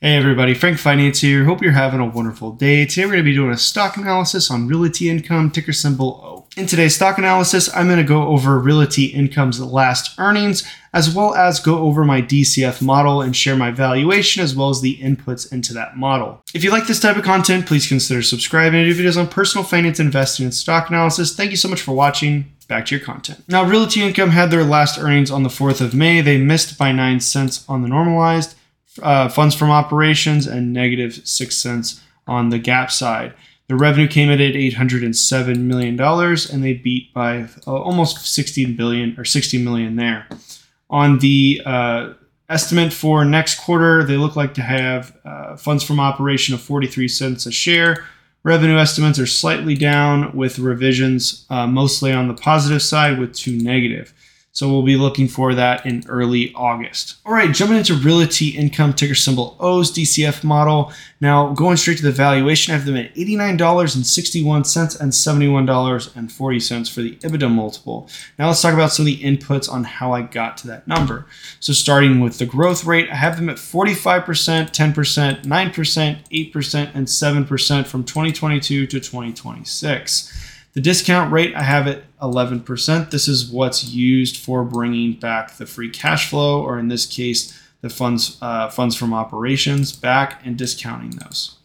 Hey everybody, Frank Finance here. Hope you're having a wonderful day. Today we're going to be doing a stock analysis on Realty Income, ticker symbol O. In today's stock analysis, I'm going to go over Realty Income's last earnings, as well as go over my DCF model and share my valuation as well as the inputs into that model. If you like this type of content, please consider subscribing to do videos on personal finance, investing, and stock analysis. Thank you so much for watching back to your content. Now, Realty Income had their last earnings on the 4th of May. They missed by 9 cents on the normalized uh, funds from operations and negative 6 cents on the GAAP side. The revenue came in at 807 million dollars and they beat by uh, almost 16 billion or 60 million there. On the uh, estimate for next quarter, they look like to have uh, funds from operation of 43 cents a share. Revenue estimates are slightly down with revisions uh, mostly on the positive side with two negative. So we'll be looking for that in early August. All right, jumping into Realty Income ticker symbol O's DCF model. Now going straight to the valuation, I have them at $89.61 and $71.40 for the EBITDA multiple. Now let's talk about some of the inputs on how I got to that number. So starting with the growth rate, I have them at 45%, 10%, 9%, 8%, and 7% from 2022 to 2026. The discount rate, I have it 11%. This is what's used for bringing back the free cash flow, or in this case, the funds uh, funds from operations back and discounting those.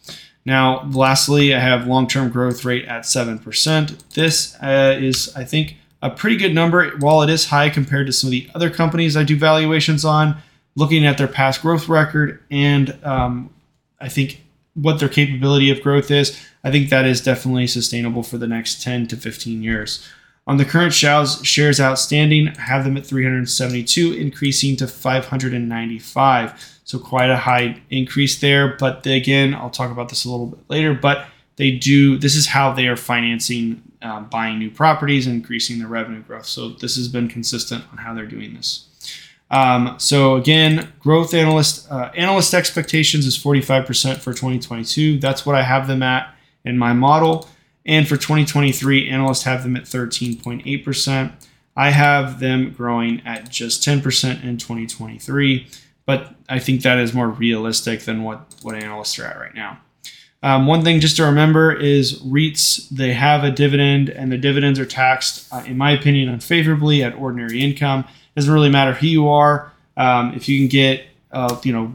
Now, lastly, I have long-term growth rate at 7%. This uh, is, I think, a pretty good number. While it is high compared to some of the other companies I do valuations on, looking at their past growth record and um, I think what their capability of growth is, I think that is definitely sustainable for the next 10 to 15 years. On the current shares outstanding, I have them at 372, increasing to 595. So quite a high increase there. But again, I'll talk about this a little bit later. But they do. This is how they are financing uh, buying new properties and increasing their revenue growth. So this has been consistent on how they're doing this. Um, so again, growth analyst uh, analyst expectations is 45% for 2022. That's what I have them at in my model. And for 2023, analysts have them at 13.8%. I have them growing at just 10% in 2023, but I think that is more realistic than what, what analysts are at right now. Um, one thing just to remember is REITs, they have a dividend, and the dividends are taxed, uh, in my opinion, unfavorably at ordinary income. It doesn't really matter who you are. Um, if you can get, uh, you know,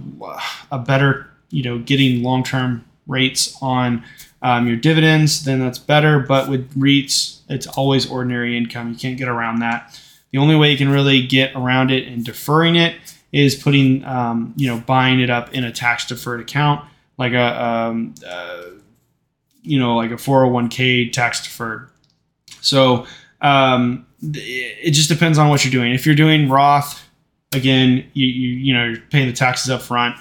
a better, you know, getting long-term rates on um, your dividends, then that's better. But with REITs, it's always ordinary income. You can't get around that. The only way you can really get around it and deferring it is putting, um, you know, buying it up in a tax deferred account, like a, um, uh, you know, like a 401k tax deferred. So um, it just depends on what you're doing. If you're doing Roth, again, you, you, you know, you're paying the taxes up front.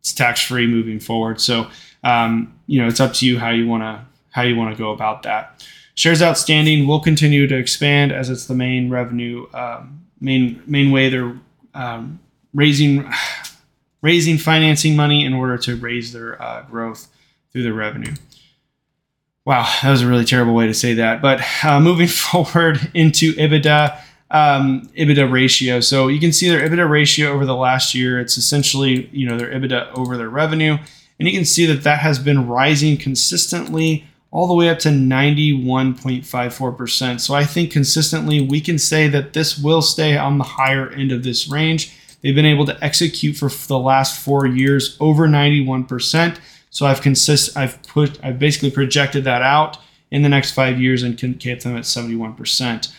It's tax free moving forward. So, um, you know, it's up to you how you want to how you want to go about that. Shares outstanding will continue to expand as it's the main revenue um, main main way they're um, raising raising financing money in order to raise their uh, growth through their revenue. Wow, that was a really terrible way to say that. But uh, moving forward into EBITDA, um, EBITDA ratio. So you can see their EBITDA ratio over the last year. It's essentially you know their EBITDA over their revenue. And you can see that that has been rising consistently all the way up to 91.54%. So I think consistently we can say that this will stay on the higher end of this range. They've been able to execute for the last four years over 91%. So I've consist I've put I've basically projected that out in the next five years and can keep them at 71%.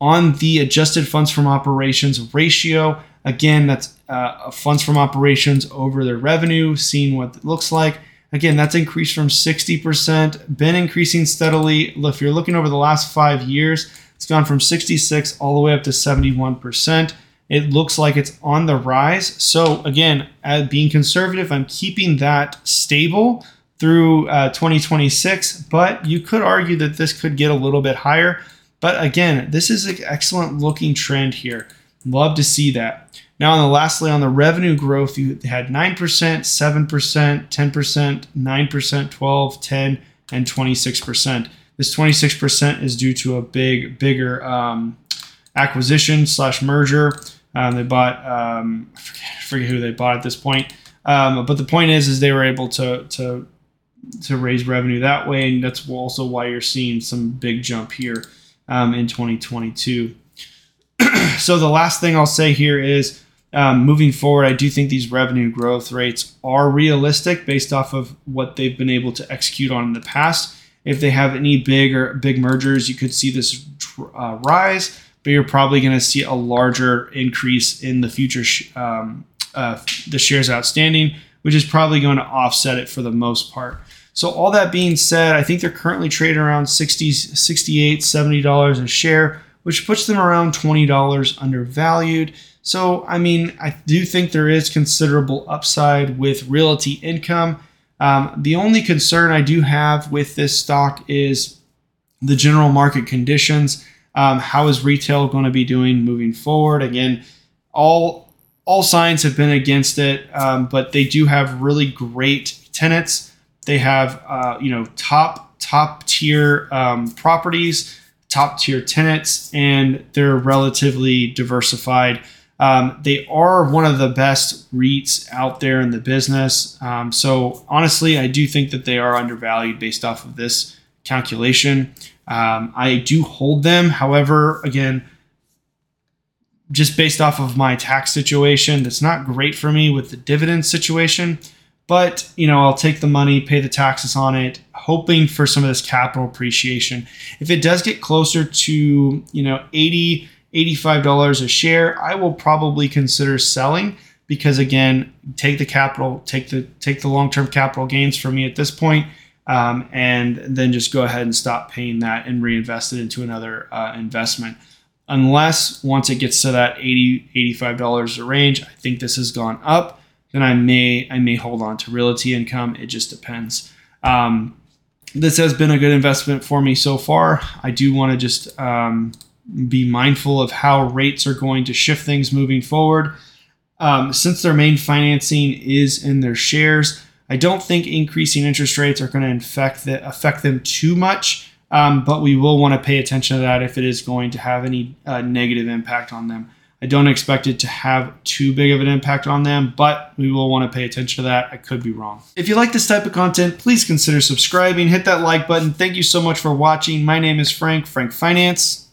On the adjusted funds from operations ratio, Again, that's uh, funds from operations over their revenue, seeing what it looks like. Again, that's increased from 60%, been increasing steadily. If you're looking over the last five years, it's gone from 66 all the way up to 71%. It looks like it's on the rise. So, again, being conservative, I'm keeping that stable through uh, 2026, but you could argue that this could get a little bit higher. But again, this is an excellent looking trend here. Love to see that. Now, on the lastly, on the revenue growth, you had 9%, 7%, 10%, 9%, 12, 10, and 26%. This 26% is due to a big, bigger um, acquisition slash merger. Um, they bought, um, I, forget, I, forget, who they bought at this point. Um, but the point is, is they were able to to to raise revenue that way, and that's also why you're seeing some big jump here um, in 2022. so the last thing I'll say here is. Um, moving forward, I do think these revenue growth rates are realistic based off of what they've been able to execute on in the past. If they have any big or big mergers, you could see this uh, rise, but you're probably going to see a larger increase in the future sh- um, uh, the shares outstanding, which is probably going to offset it for the most part. So all that being said, I think they're currently trading around 60, 68, 70 dollars a share, which puts them around 20 dollars undervalued. So I mean, I do think there is considerable upside with realty income. Um, the only concern I do have with this stock is the general market conditions. Um, how is retail going to be doing moving forward? Again, all all signs have been against it, um, but they do have really great tenants. They have uh, you know top top tier um, properties, top tier tenants, and they're relatively diversified. Um, they are one of the best REITs out there in the business. Um, so honestly, I do think that they are undervalued based off of this calculation. Um, I do hold them. However, again, just based off of my tax situation, that's not great for me with the dividend situation. But you know, I'll take the money, pay the taxes on it, hoping for some of this capital appreciation. If it does get closer to you know 80 $85 a share, I will probably consider selling because again, take the capital, take the take the long-term capital gains for me at this point, um, and then just go ahead and stop paying that and reinvest it into another uh, investment. Unless once it gets to that 80 $85 range, I think this has gone up, then I may I may hold on to realty income. It just depends. Um, this has been a good investment for me so far. I do want to just um, be mindful of how rates are going to shift things moving forward. Um, since their main financing is in their shares, I don't think increasing interest rates are going to affect, the, affect them too much, um, but we will want to pay attention to that if it is going to have any uh, negative impact on them. I don't expect it to have too big of an impact on them, but we will want to pay attention to that. I could be wrong. If you like this type of content, please consider subscribing, hit that like button. Thank you so much for watching. My name is Frank, Frank Finance